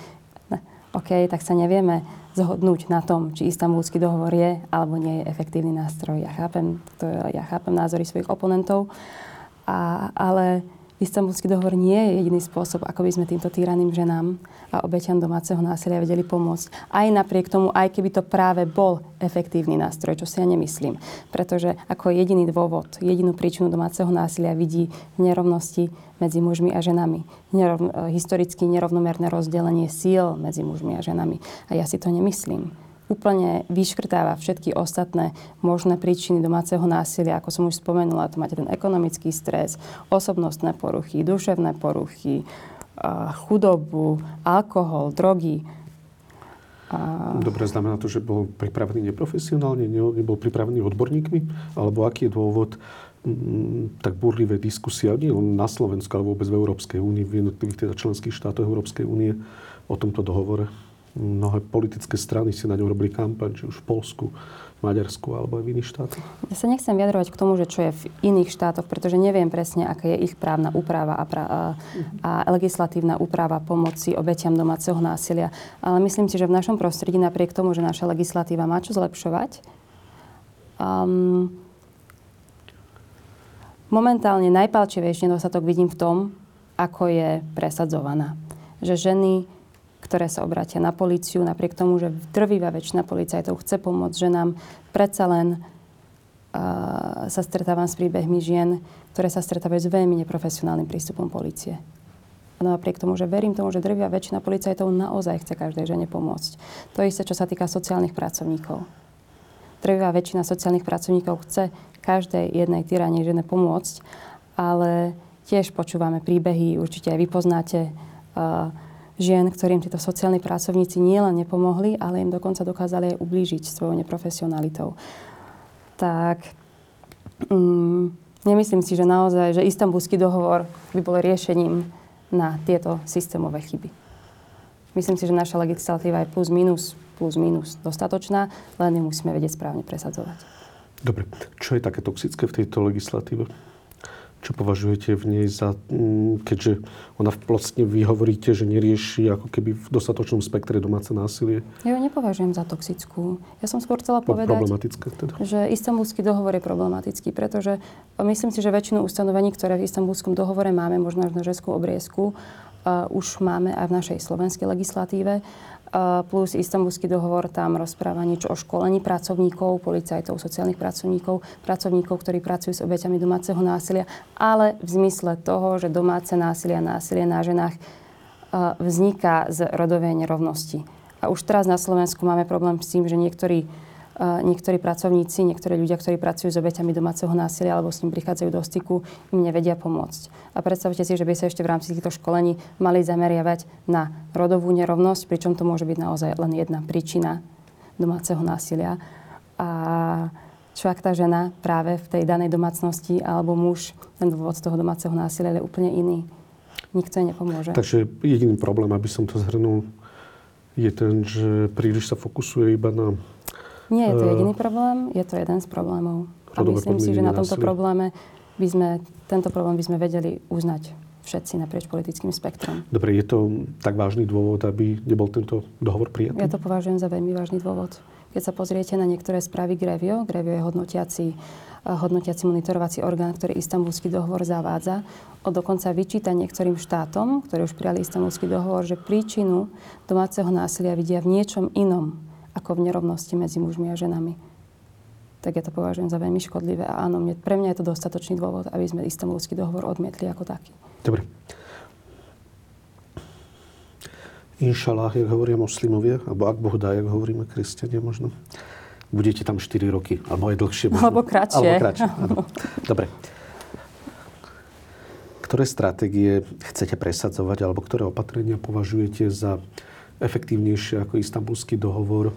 OK, tak sa nevieme zhodnúť na tom, či istambulský dohovor je alebo nie je efektívny nástroj. Ja chápem, to, ja chápem názory svojich oponentov, a, ale Istanbulský dohovor nie je jediný spôsob, ako by sme týmto týraným ženám a obeťam domáceho násilia vedeli pomôcť. Aj napriek tomu, aj keby to práve bol efektívny nástroj, čo si ja nemyslím. Pretože ako jediný dôvod, jedinú príčinu domáceho násilia vidí nerovnosti medzi mužmi a ženami. Nerov, historicky nerovnomerné rozdelenie síl medzi mužmi a ženami. A ja si to nemyslím úplne vyškrtáva všetky ostatné možné príčiny domáceho násilia, ako som už spomenula. To máte ten ekonomický stres, osobnostné poruchy, duševné poruchy, chudobu, alkohol, drogy. Dobre, znamená to, že bol pripravený neprofesionálne, nebol pripravený odborníkmi? Alebo aký je dôvod mm, tak burlivé diskusie, nie len na Slovensku, ale vôbec v Európskej únii, v jednotlivých teda členských štátoch Európskej únie o tomto dohovore? Mnohé politické strany si na ňom robili kampaň, či už v Polsku, Maďarsku alebo aj v iných štátoch? Ja sa nechcem vyjadrovať k tomu, že čo je v iných štátoch, pretože neviem presne, aká je ich právna úprava a, pra- a, a legislatívna úprava pomoci obetiam domáceho násilia. Ale myslím si, že v našom prostredí, napriek tomu, že naša legislatíva má čo zlepšovať, um, momentálne najpalčivejší nedostatok vidím v tom, ako je presadzovaná. Že ženy ktoré sa obrátia na políciu, napriek tomu, že drvivá väčšina policajtov chce pomôcť ženám, predsa len sa stretávam s príbehmi žien, ktoré sa stretávajú s veľmi neprofesionálnym prístupom policie. A napriek tomu, že verím tomu, že drvia väčšina policajtov naozaj chce každej žene pomôcť. To isté, čo sa týka sociálnych pracovníkov. Drvia väčšina sociálnych pracovníkov chce každej jednej tyranej žene pomôcť, ale tiež počúvame príbehy, určite aj vy poznáte uh, žien, ktorým títo sociálni pracovníci nielen nepomohli, ale im dokonca dokázali aj ublížiť svojou neprofesionalitou. Tak um, nemyslím si, že naozaj, že istambulský dohovor by bol riešením na tieto systémové chyby. Myslím si, že naša legislatíva je plus minus, plus minus dostatočná, len ju musíme vedieť správne presadzovať. Dobre. Čo je také toxické v tejto legislatíve? Čo považujete v nej za, mm, keďže ona vlastne vy hovoríte, že nerieši ako keby v dostatočnom spektre domáce násilie? Ja ju nepovažujem za toxickú. Ja som skôr chcela povedať, problematické teda. že istambulský dohovor je problematický, pretože myslím si, že väčšinu ustanovení, ktoré v istambulskom dohovore máme, možno až na žeskú obriezku, už máme aj v našej slovenskej legislatíve plus istambulský dohovor tam rozpráva niečo o školení pracovníkov, policajtov, sociálnych pracovníkov, pracovníkov, ktorí pracujú s obeťami domáceho násilia, ale v zmysle toho, že domáce násilie a násilie na ženách vzniká z rodovej nerovnosti. A už teraz na Slovensku máme problém s tým, že niektorí niektorí pracovníci, niektorí ľudia, ktorí pracujú s obeťami domáceho násilia alebo s ním prichádzajú do styku, im nevedia pomôcť. A predstavte si, že by sa ešte v rámci týchto školení mali zameriavať na rodovú nerovnosť, pričom to môže byť naozaj len jedna príčina domáceho násilia. A čo ak tá žena práve v tej danej domácnosti alebo muž, ten dôvod toho domáceho násilia je úplne iný. Nikto jej nepomôže. Takže jediný problém, aby som to zhrnul, je ten, že príliš sa fokusuje iba na nie je to jediný problém, je to jeden z problémov. A myslím si, že na tomto probléme by sme, tento problém by sme vedeli uznať všetci naprieč politickým spektrom. Dobre, je to tak vážny dôvod, aby nebol tento dohovor prijatý? Ja to považujem za veľmi vážny dôvod. Keď sa pozriete na niektoré správy Grevio, Grevio je hodnotiaci, eh, hodnotiaci monitorovací orgán, ktorý istambulský dohovor zavádza, o dokonca vyčíta niektorým štátom, ktorí už prijali istambulský dohovor, že príčinu domáceho násilia vidia v niečom inom, ako v nerovnosti medzi mužmi a ženami. Tak ja to považujem za veľmi škodlivé. A áno, mne, pre mňa je to dostatočný dôvod, aby sme istambulský dohovor odmietli ako taký. Dobre. Inšalách, jak hovoria moslimovia, alebo ak Boh dá, jak hovoríme kresťania možno. Budete tam 4 roky, alebo aj dlhšie. Možno. Alebo kratšie. Alebo kratšie, áno. Dobre. Ktoré stratégie chcete presadzovať, alebo ktoré opatrenia považujete za efektívnejšie ako istambulský dohovor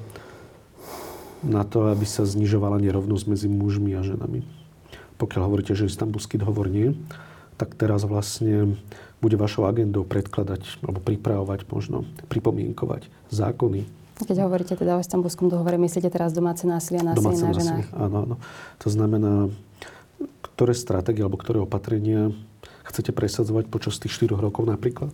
na to, aby sa znižovala nerovnosť medzi mužmi a ženami. Pokiaľ hovoríte, že istambulský dohovor nie, tak teraz vlastne bude vašou agendou predkladať alebo pripravovať možno, pripomienkovať zákony. Keď hovoríte teda o istambulskom dohovore, myslíte teraz domáce násilie a násilie na ženách? Áno, áno. To znamená, ktoré stratégie alebo ktoré opatrenia chcete presadzovať počas tých 4 rokov napríklad?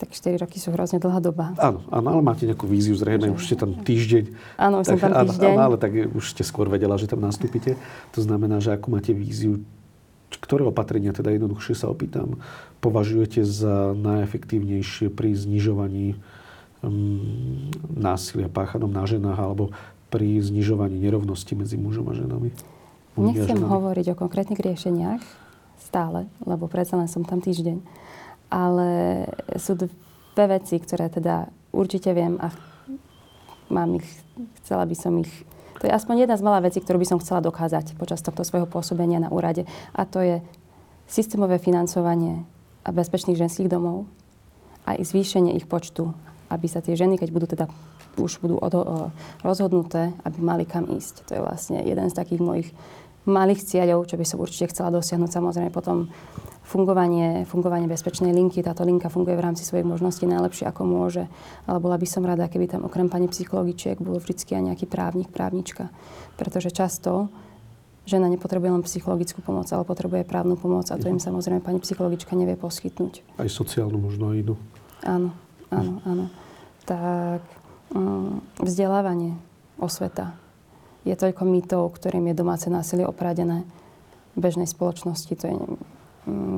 Tak 4 roky sú hrozne dlhá doba. Áno, áno ale máte nejakú víziu, zrejme, už ste tam týždeň. Áno, už som tam týždeň. Áno, ale tak už ste skôr vedela, že tam nastúpite. To znamená, že ako máte víziu, ktoré opatrenia, teda jednoduchšie sa opýtam, považujete za najefektívnejšie pri znižovaní um, násilia páchanom na ženách alebo pri znižovaní nerovnosti medzi mužom a ženami? Nechcem ženami. hovoriť o konkrétnych riešeniach stále, lebo predsa len som tam týždeň ale sú dve veci, ktoré teda určite viem a mám ich, chcela by som ich to je aspoň jedna z malá vecí, ktorú by som chcela dokázať počas tohto svojho pôsobenia na úrade. A to je systémové financovanie a bezpečných ženských domov a i zvýšenie ich počtu, aby sa tie ženy, keď budú teda už budú rozhodnuté, aby mali kam ísť. To je vlastne jeden z takých mojich malých cieľov, čo by som určite chcela dosiahnuť. Samozrejme potom fungovanie, fungovanie bezpečnej linky. Táto linka funguje v rámci svojich možností najlepšie, ako môže. Ale bola by som rada, keby tam okrem pani psychologičiek bol vždy aj nejaký právnik, právnička. Pretože často žena nepotrebuje len psychologickú pomoc, ale potrebuje právnu pomoc a to im samozrejme pani psychologička nevie poskytnúť. Aj sociálnu možno idú. Áno, áno, áno. Tak mm, vzdelávanie, osveta. Je toľko mýtov, ktorým je domáce násilie opradené v bežnej spoločnosti. To je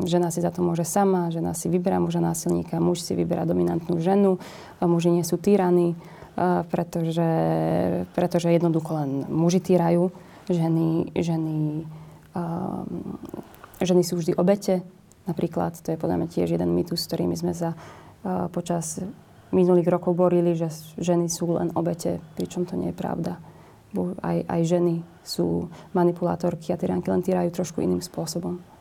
žena si za to môže sama, žena si vyberá muža násilníka, muž si vyberá dominantnú ženu, muži nie sú týraní, pretože, pretože jednoducho len muži týrajú ženy, ženy, um, ženy sú vždy obete. Napríklad, to je podľa mňa tiež jeden mýtus, s ktorými sme sa počas minulých rokov borili, že ženy sú len obete, pričom to nie je pravda. Aj, aj ženy sú manipulátorky a tyránky len týrajú trošku iným spôsobom.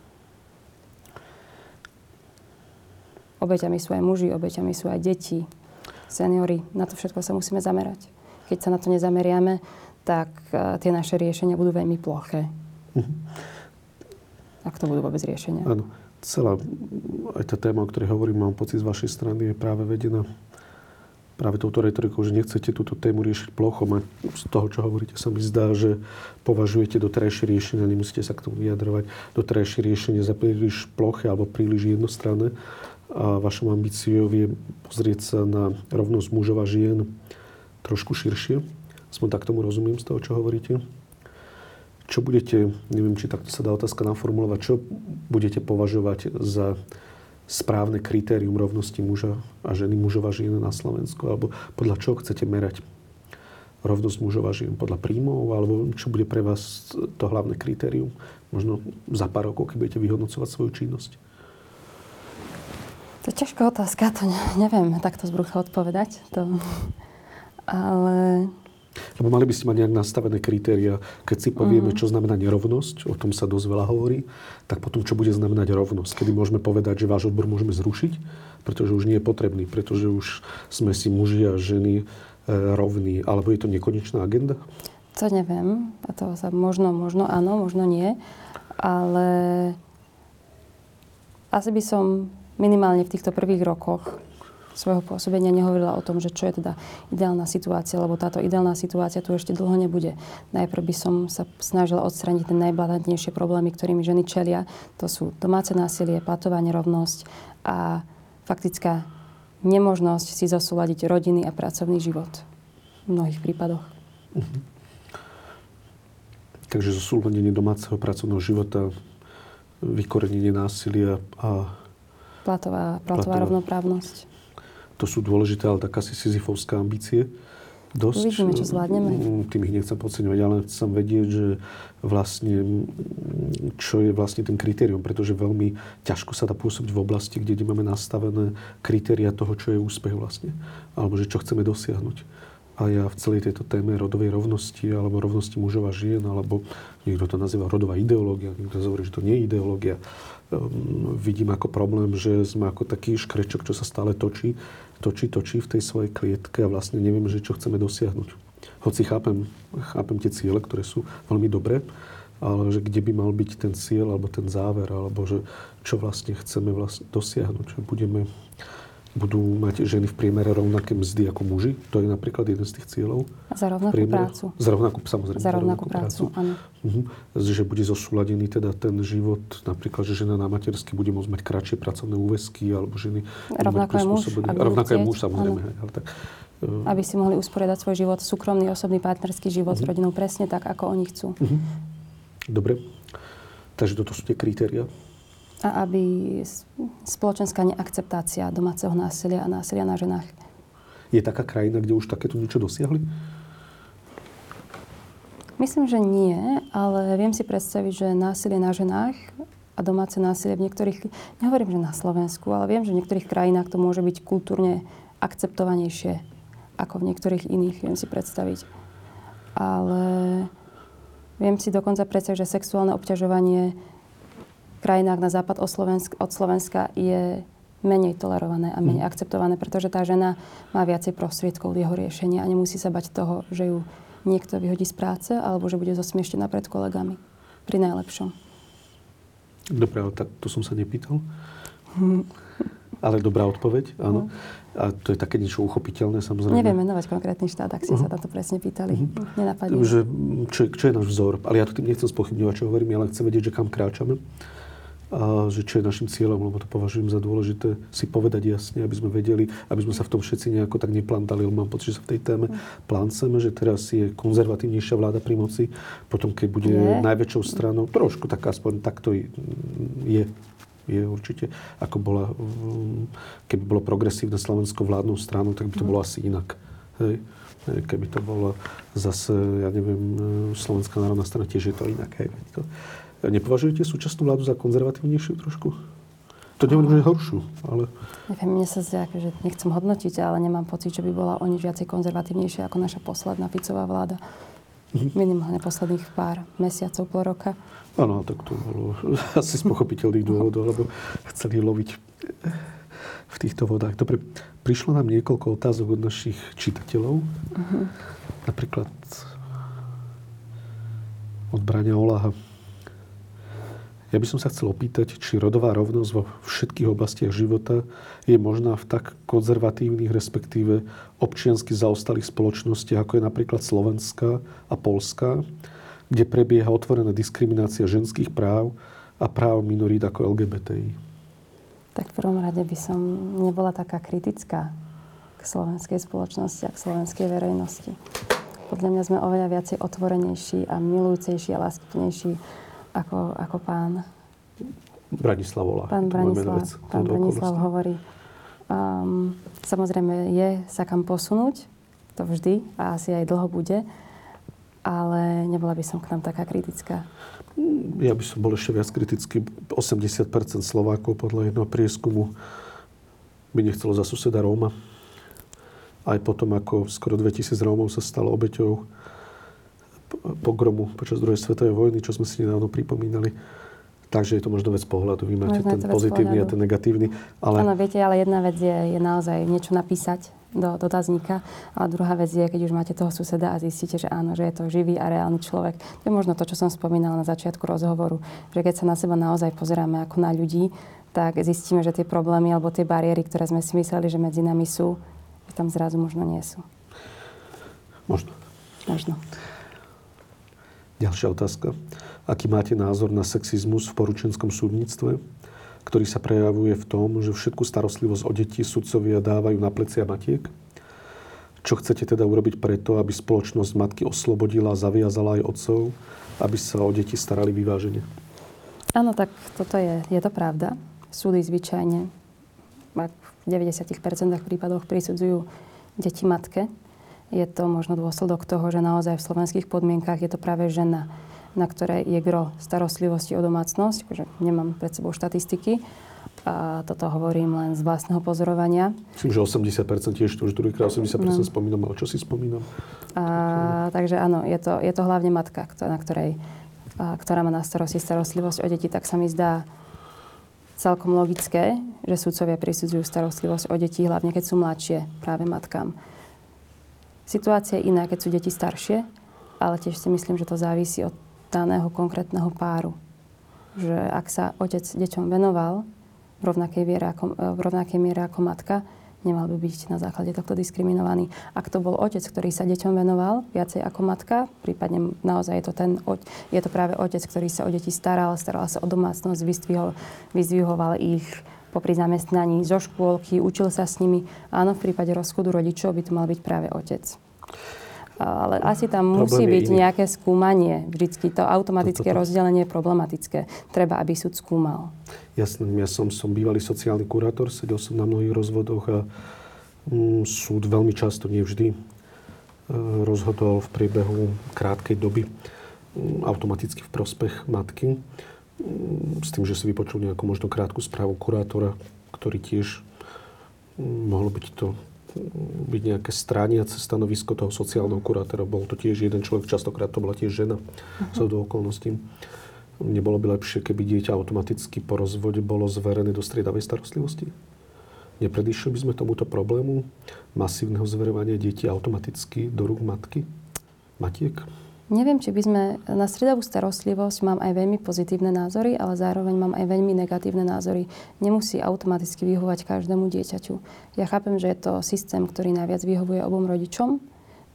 Obeťami sú aj muži, obeťami sú aj deti, seniory. Na to všetko sa musíme zamerať. Keď sa na to nezameriame, tak uh, tie naše riešenia budú veľmi ploché. Mm-hmm. Ak to budú vôbec riešenia. Áno. Celá aj tá téma, o ktorej hovorím, mám pocit z vašej strany, je práve vedená práve touto retorikou, že nechcete túto tému riešiť plochom a z toho, čo hovoríte, sa mi zdá, že považujete doterajšie riešenia, nemusíte sa k tomu vyjadrovať, doterajšie riešenie za príliš ploché alebo príliš jednostranné a vašou ambíciou je pozrieť sa na rovnosť mužov a žien trošku širšie. Aspoň tak tomu rozumiem z toho, čo hovoríte. Čo budete, neviem, či takto sa dá otázka naformulovať, čo budete považovať za správne kritérium rovnosti muža a ženy, mužov a žien na Slovensku? Alebo podľa čoho chcete merať rovnosť mužov a žien? Podľa príjmov? Alebo čo bude pre vás to hlavné kritérium? Možno za pár rokov, keď budete vyhodnocovať svoju činnosť? To je ťažká otázka, to neviem takto z brucha odpovedať. To... Ale lebo mali by ste mať nejak nastavené kritéria. Keď si povieme, uh-huh. čo znamená nerovnosť, o tom sa dosť veľa hovorí, tak potom čo bude znamenať rovnosť. Kedy môžeme povedať, že váš odbor môžeme zrušiť, pretože už nie je potrebný, pretože už sme si muži a ženy e, rovní. Alebo je to nekonečná agenda? To neviem. A to sa možno, možno áno, možno nie. Ale asi by som minimálne v týchto prvých rokoch svojho pôsobenia nehovorila o tom, že čo je teda ideálna situácia, lebo táto ideálna situácia tu ešte dlho nebude. Najprv by som sa snažila odstraniť tie najblatantnejšie problémy, ktorými ženy čelia. To sú domáce násilie, platová nerovnosť a faktická nemožnosť si zosúľadiť rodiny a pracovný život v mnohých prípadoch. Mhm. Takže zosúladenie domáceho pracovného života, vykorenenie násilia a platová, platová, platová rovnoprávnosť to sú dôležité, ale tak asi sizifovská ambície. Dosť, Uvidíme, čo zvládneme. Mm, tým ich nechcem podceňovať, ale chcem vedieť, že vlastne, čo je vlastne ten kritérium, pretože veľmi ťažko sa dá pôsobiť v oblasti, kde máme nastavené kritéria toho, čo je úspech vlastne, alebo že čo chceme dosiahnuť. A ja v celej tejto téme rodovej rovnosti, alebo rovnosti mužov a žien, alebo niekto to nazýva rodová ideológia, niekto hovorí, že to nie je ideológia, um, vidím ako problém, že sme ako taký škrečok, čo sa stále točí točí, točí v tej svojej klietke a vlastne neviem, že čo chceme dosiahnuť. Hoci chápem, chápem tie ciele, ktoré sú veľmi dobré, ale že kde by mal byť ten cieľ alebo ten záver, alebo že čo vlastne chceme vlastne dosiahnuť. Že budeme budú mať ženy v priemere rovnaké mzdy ako muži. To je napríklad jeden z tých cieľov. Za rovnakú prácu. Za rovnakú, samozrejme. Za rovnakú, za rovnakú prácu, prácu. Uh-huh. Že bude zosúladený teda ten život, napríklad, že žena na matersky bude môcť mať kratšie pracovné úväzky, alebo ženy... Rovnako je muž. Rovnako je muž, samozrejme. Ale tak, uh... Aby si mohli usporiadať svoj život, súkromný, osobný, partnerský život uh-huh. s rodinou presne tak, ako oni chcú. Uh-huh. Dobre. Takže toto sú tie kritéria a aby spoločenská neakceptácia domáceho násilia a násilia na ženách. Je taká krajina, kde už takéto niečo dosiahli? Myslím, že nie, ale viem si predstaviť, že násilie na ženách a domáce násilie v niektorých, nehovorím, že na Slovensku, ale viem, že v niektorých krajinách to môže byť kultúrne akceptovanejšie ako v niektorých iných, viem si predstaviť. Ale viem si dokonca predstaviť, že sexuálne obťažovanie krajinách na západ od Slovenska, od Slovenska je menej tolerované a menej mm. akceptované, pretože tá žena má viacej prostriedkov jeho riešení a nemusí sa bať toho, že ju niekto vyhodí z práce alebo že bude zosmieštená pred kolegami. Pri najlepšom. Dobre, ale tak to som sa nepýtal. Ale dobrá odpoveď, áno. A to je také niečo uchopiteľné, samozrejme. Neviem menovať konkrétny štát, ak ste uh-huh. sa na to presne pýtali. Uh-huh. Nenapadne. Že, čo, čo je náš vzor? Ale ja to tým nechcem spochybňovať, čo hovorím, ale chcem vedieť, že kam kráčame a že čo je našim cieľom, lebo to považujem za dôležité si povedať jasne, aby sme vedeli, aby sme sa v tom všetci nejako tak neplantali, lebo mám pocit, že sa v tej téme plánceme, že teraz je konzervatívnejšia vláda pri moci, potom keď bude je. najväčšou stranou, trošku tak aspoň takto je, je určite, ako bola, keby bolo progresívne Slovensko vládnou stranou, tak by to bolo asi inak. Hej. Keby to bolo zase, ja neviem, Slovenská národná strana, tiež je to inak. Hej. To, nepovažujete súčasnú vládu za konzervatívnejšiu trošku? To nehovorím, že horšiu, ale... Neviem, mne sa zdá, že nechcem hodnotiť, ale nemám pocit, že by bola o nič viacej konzervatívnejšia ako naša posledná Ficová vláda. Mhm. Minimálne posledných pár mesiacov, pol roka. Áno, tak to bolo asi z pochopiteľných dôvodov, lebo chceli loviť v týchto vodách. Dobre, prišlo nám niekoľko otázok od našich čitateľov. Uh-huh. Napríklad od Brania Olaha. Ja by som sa chcel opýtať, či rodová rovnosť vo všetkých oblastiach života je možná v tak konzervatívnych, respektíve občiansky zaostalých spoločnostiach, ako je napríklad Slovenská a Polská, kde prebieha otvorená diskriminácia ženských práv a práv minorít ako LGBTI. Tak v prvom rade by som nebola taká kritická k slovenskej spoločnosti a k slovenskej verejnosti. Podľa mňa sme oveľa viacej otvorenejší a milujúcejší a láskavnejší ako, ako pán Branislav volá. Pán Branislav, pán Branislav hovorí. Um, samozrejme je sa kam posunúť, to vždy a asi aj dlho bude, ale nebola by som k nám taká kritická. Ja by som bol ešte viac kritický. 80% Slovákov podľa jedného prieskumu by nechcelo za suseda Róma. Aj potom, ako skoro 2000 Rómov sa stalo obeťou pogromu počas druhej svetovej vojny, čo sme si nedávno pripomínali. Takže je to možno vec pohľadu. Vy máte možno ten pozitívny pohľadu. a ten negatívny. Ale... Áno, viete, ale jedna vec je, je naozaj niečo napísať do dotazníka. A druhá vec je, keď už máte toho suseda a zistíte, že áno, že je to živý a reálny človek. To je možno to, čo som spomínala na začiatku rozhovoru. Že keď sa na seba naozaj pozeráme ako na ľudí, tak zistíme, že tie problémy alebo tie bariéry, ktoré sme si mysleli, že medzi nami sú, že tam zrazu možno nie sú. Možno. Možno. Ďalšia otázka. Aký máte názor na sexizmus v poručenskom súdnictve, ktorý sa prejavuje v tom, že všetku starostlivosť o deti sudcovia dávajú na plecia matiek? Čo chcete teda urobiť preto, aby spoločnosť matky oslobodila a zaviazala aj otcov, aby sa o deti starali vyvážene? Áno, tak toto je, je to pravda. Súdy zvyčajne v 90% prípadoch prisudzujú deti matke je to možno dôsledok toho, že naozaj v slovenských podmienkach je to práve žena, na ktorej je gro starostlivosti o domácnosť. Akože nemám pred sebou štatistiky. A toto hovorím len z vlastného pozorovania. Myslím, že 80% tiež, to už druhýkrát 80% no. spomínam, ale čo si spomínam? A, takže áno, je to, je to hlavne matka, na ktorej, a, ktorá má na starosti starostlivosť o deti, tak sa mi zdá celkom logické, že sudcovia prisudzujú starostlivosť o deti, hlavne keď sú mladšie, práve matkám. Situácia je iná, keď sú deti staršie, ale tiež si myslím, že to závisí od daného konkrétneho páru. Že ak sa otec deťom venoval v rovnakej, viere ako, v rovnakej miere ako matka, nemal by byť na základe tohto diskriminovaný. Ak to bol otec, ktorý sa deťom venoval viacej ako matka, prípadne naozaj je to, ten, je to práve otec, ktorý sa o deti staral, staral sa o domácnosť, vyzdvihoval ich, popri zamestnaní zo škôlky, učil sa s nimi. Áno, v prípade rozchodu rodičov by to mal byť práve otec. Ale asi tam musí byť iný. nejaké skúmanie. Vždycky to automatické to, to, to. rozdelenie je problematické. Treba, aby súd skúmal. Jasné, ja som, som bývalý sociálny kurátor, sedel som na mnohých rozvodoch a mm, súd veľmi často, nie vždy, e, rozhodol v priebehu krátkej doby mm, automaticky v prospech matky s tým, že si vypočul nejakú možno krátku správu kurátora, ktorý tiež mm, mohlo byť to mm, byť nejaké strániace stanovisko toho sociálneho kurátora. Bol to tiež jeden človek, častokrát to bola tiež žena, uh-huh. do okolností. Nebolo by lepšie, keby dieťa automaticky po rozvode bolo zverené do striedavej starostlivosti? Nepredišli by sme tomuto problému masívneho zverovania detí automaticky do rúk matky? Matiek? Neviem, či by sme na stredovú starostlivosť mám aj veľmi pozitívne názory, ale zároveň mám aj veľmi negatívne názory. Nemusí automaticky vyhovať každému dieťaťu. Ja chápem, že je to systém, ktorý najviac vyhovuje obom rodičom,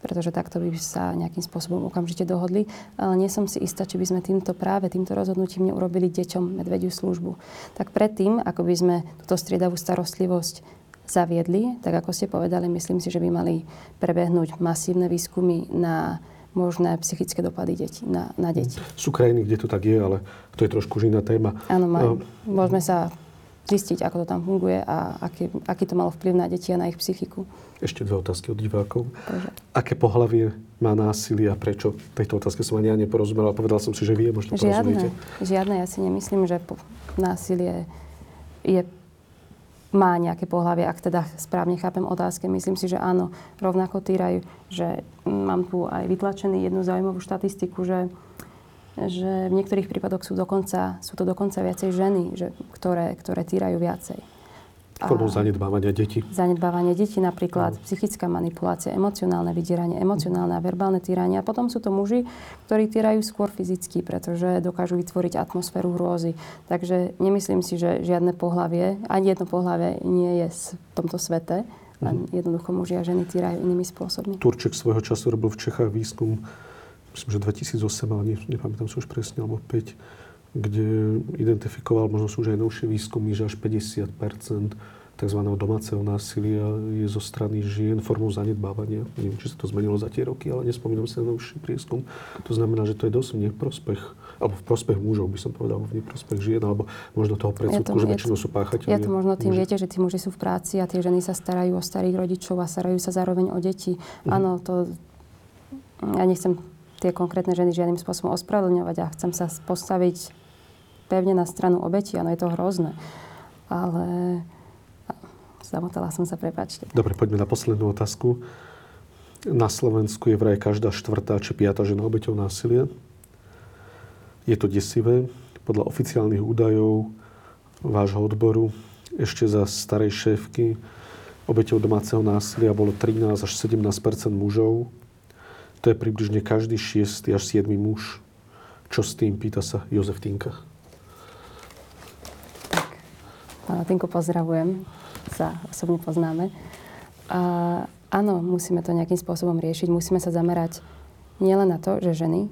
pretože takto by sa nejakým spôsobom okamžite dohodli, ale nie som si istá, či by sme týmto práve týmto rozhodnutím neurobili deťom medvediu službu. Tak predtým, ako by sme túto striedavú starostlivosť zaviedli, tak ako ste povedali, myslím si, že by mali prebehnúť masívne výskumy na možné psychické dopady deti, na, na deti. Sú krajiny, kde to tak je, ale to je trošku iná téma. Áno, má, uh, môžeme sa zistiť, ako to tam funguje a aký, aký to malo vplyv na deti a na ich psychiku. Ešte dve otázky od divákov. Bože. Aké pohlavie má násilie a prečo? Tejto otázke som ani ja neporozumel, ale povedal som si, že vie, možno žiadne, Žiadne, ja si nemyslím, že násilie je má nejaké pohľavie, ak teda správne chápem otázky. Myslím si, že áno, rovnako týrajú, že mám tu aj vytlačený jednu zaujímavú štatistiku, že že v niektorých prípadoch sú, dokonca, sú to dokonca viacej ženy, že, ktoré, ktoré týrajú viacej. Formou zanedbávania detí. Zanedbávanie detí napríklad, no. psychická manipulácia, emocionálne vydieranie, emocionálne a verbálne týranie. A potom sú to muži, ktorí týrajú skôr fyzicky, pretože dokážu vytvoriť atmosféru hrôzy. Takže nemyslím si, že žiadne pohlavie, ani jedno pohlavie nie je v tomto svete. Len mhm. jednoducho muži a ženy týrajú inými spôsobmi. Turček svojho času robil v Čechách výskum myslím, že 2008, ale ne, nepamätám si už presne, alebo 5, kde identifikoval, možno sú už aj novšie výskumy, že až 50% tzv. domáceho násilia je zo strany žien formou zanedbávania. Neviem, či sa to zmenilo za tie roky, ale nespomínam sa na novší prieskum. To znamená, že to je dosť v neprospech, alebo v prospech mužov, by som povedal, v neprospech žien, alebo možno toho predsudku, že väčšinou sú páchatelia. Ja to možno tým muži. viete, že tí muži sú v práci a tie ženy sa starajú o starých rodičov a starajú sa zároveň o deti. Mhm. Áno, to ja nechcem tie konkrétne ženy žiadnym spôsobom ospravedlňovať a chcem sa postaviť pevne na stranu obeti, áno, je to hrozné. Ale zamotala som sa, prepačte. Dobre, poďme na poslednú otázku. Na Slovensku je vraj každá štvrtá či piata žena obeťou násilia. Je to desivé. Podľa oficiálnych údajov vášho odboru ešte za starej šéfky obeťou domáceho násilia bolo 13 až 17% mužov to je približne každý šiestý až siedmy muž. Čo s tým, pýta sa Jozef Tinka. Tinko pozdravujem, sa osobne poznáme. A, áno, musíme to nejakým spôsobom riešiť. Musíme sa zamerať nielen na to, že ženy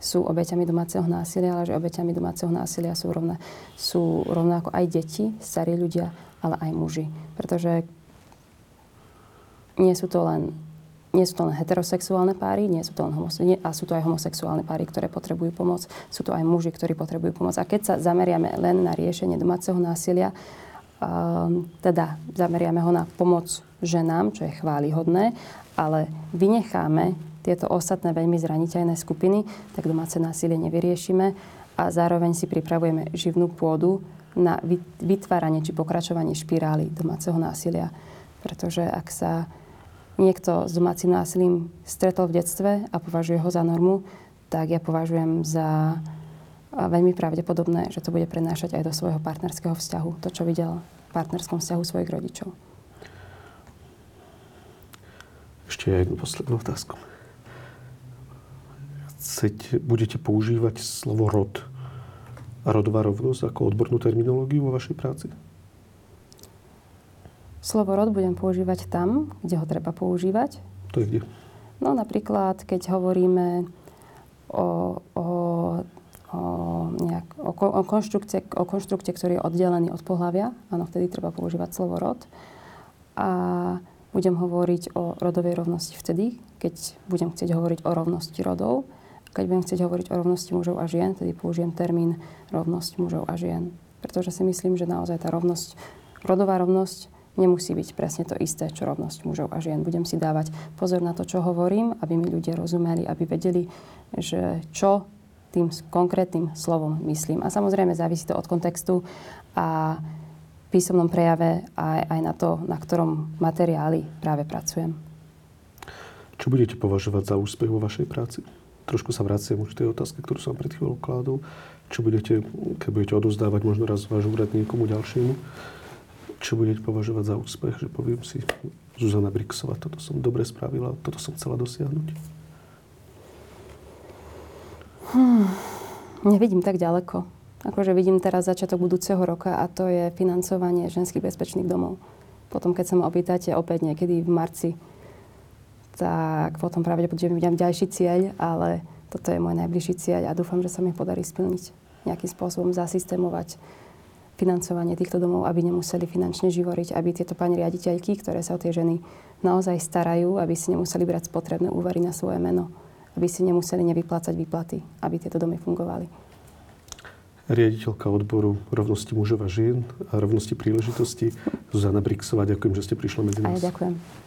sú obeťami domáceho násilia, ale že obeťami domáceho násilia sú, rovna, sú rovnako aj deti, starí ľudia, ale aj muži. Pretože nie sú to len nie sú to len heterosexuálne páry, nie sú to len homose- a sú to aj homosexuálne páry, ktoré potrebujú pomoc. Sú to aj muži, ktorí potrebujú pomoc. A keď sa zameriame len na riešenie domáceho násilia, um, teda zameriame ho na pomoc ženám, čo je chválihodné, ale vynecháme tieto ostatné veľmi zraniteľné skupiny, tak domáce násilie nevyriešime a zároveň si pripravujeme živnú pôdu na vytváranie či pokračovanie špirály domáceho násilia. Pretože ak sa niekto s domácim násilím stretol v detstve a považuje ho za normu, tak ja považujem za veľmi pravdepodobné, že to bude prenášať aj do svojho partnerského vzťahu. To, čo videl v partnerskom vzťahu svojich rodičov. Ešte jednu poslednú otázku. Chcete, budete používať slovo rod a rodová rovnosť ako odbornú terminológiu vo vašej práci? Slovo rod budem používať tam, kde ho treba používať. To je kde? No napríklad, keď hovoríme o, o, o, nejak, o, o, konštrukcie, o konštrukcie, ktorý je oddelený od pohľavia. Áno, vtedy treba používať slovo rod. A budem hovoriť o rodovej rovnosti vtedy, keď budem chcieť hovoriť o rovnosti rodov. Keď budem chcieť hovoriť o rovnosti mužov a žien, tedy použijem termín rovnosť mužov a žien. Pretože si myslím, že naozaj tá rovnosť, rodová rovnosť nemusí byť presne to isté, čo rovnosť mužov a žien. Budem si dávať pozor na to, čo hovorím, aby mi ľudia rozumeli, aby vedeli, že čo tým konkrétnym slovom myslím. A samozrejme závisí to od kontextu a písomnom prejave aj, aj na to, na ktorom materiáli práve pracujem. Čo budete považovať za úspech vo vašej práci? Trošku sa vraciam už k tej otázke, ktorú som pred chvíľou kládol. Čo budete, keď budete odozdávať možno raz váš úrad niekomu ďalšiemu, čo budete považovať za úspech, že poviem si, Zuzana Brixová, toto som dobre spravila, toto som chcela dosiahnuť? Hmm, nevidím tak ďaleko. Akože vidím teraz začiatok budúceho roka a to je financovanie ženských bezpečných domov. Potom, keď sa ma opýtate opäť niekedy v marci, tak potom pravdepodobne vidím ďalší cieľ, ale toto je môj najbližší cieľ a dúfam, že sa mi podarí splniť nejakým spôsobom zasystémovať financovanie týchto domov, aby nemuseli finančne živoriť, aby tieto pani riaditeľky, ktoré sa o tie ženy naozaj starajú, aby si nemuseli brať spotrebné úvery na svoje meno, aby si nemuseli nevyplácať výplaty, aby tieto domy fungovali. riaditeľka odboru rovnosti mužov a žien a rovnosti príležitosti Zuzana Brixová. Ďakujem, že ste prišli medzi nás. A ja ďakujem.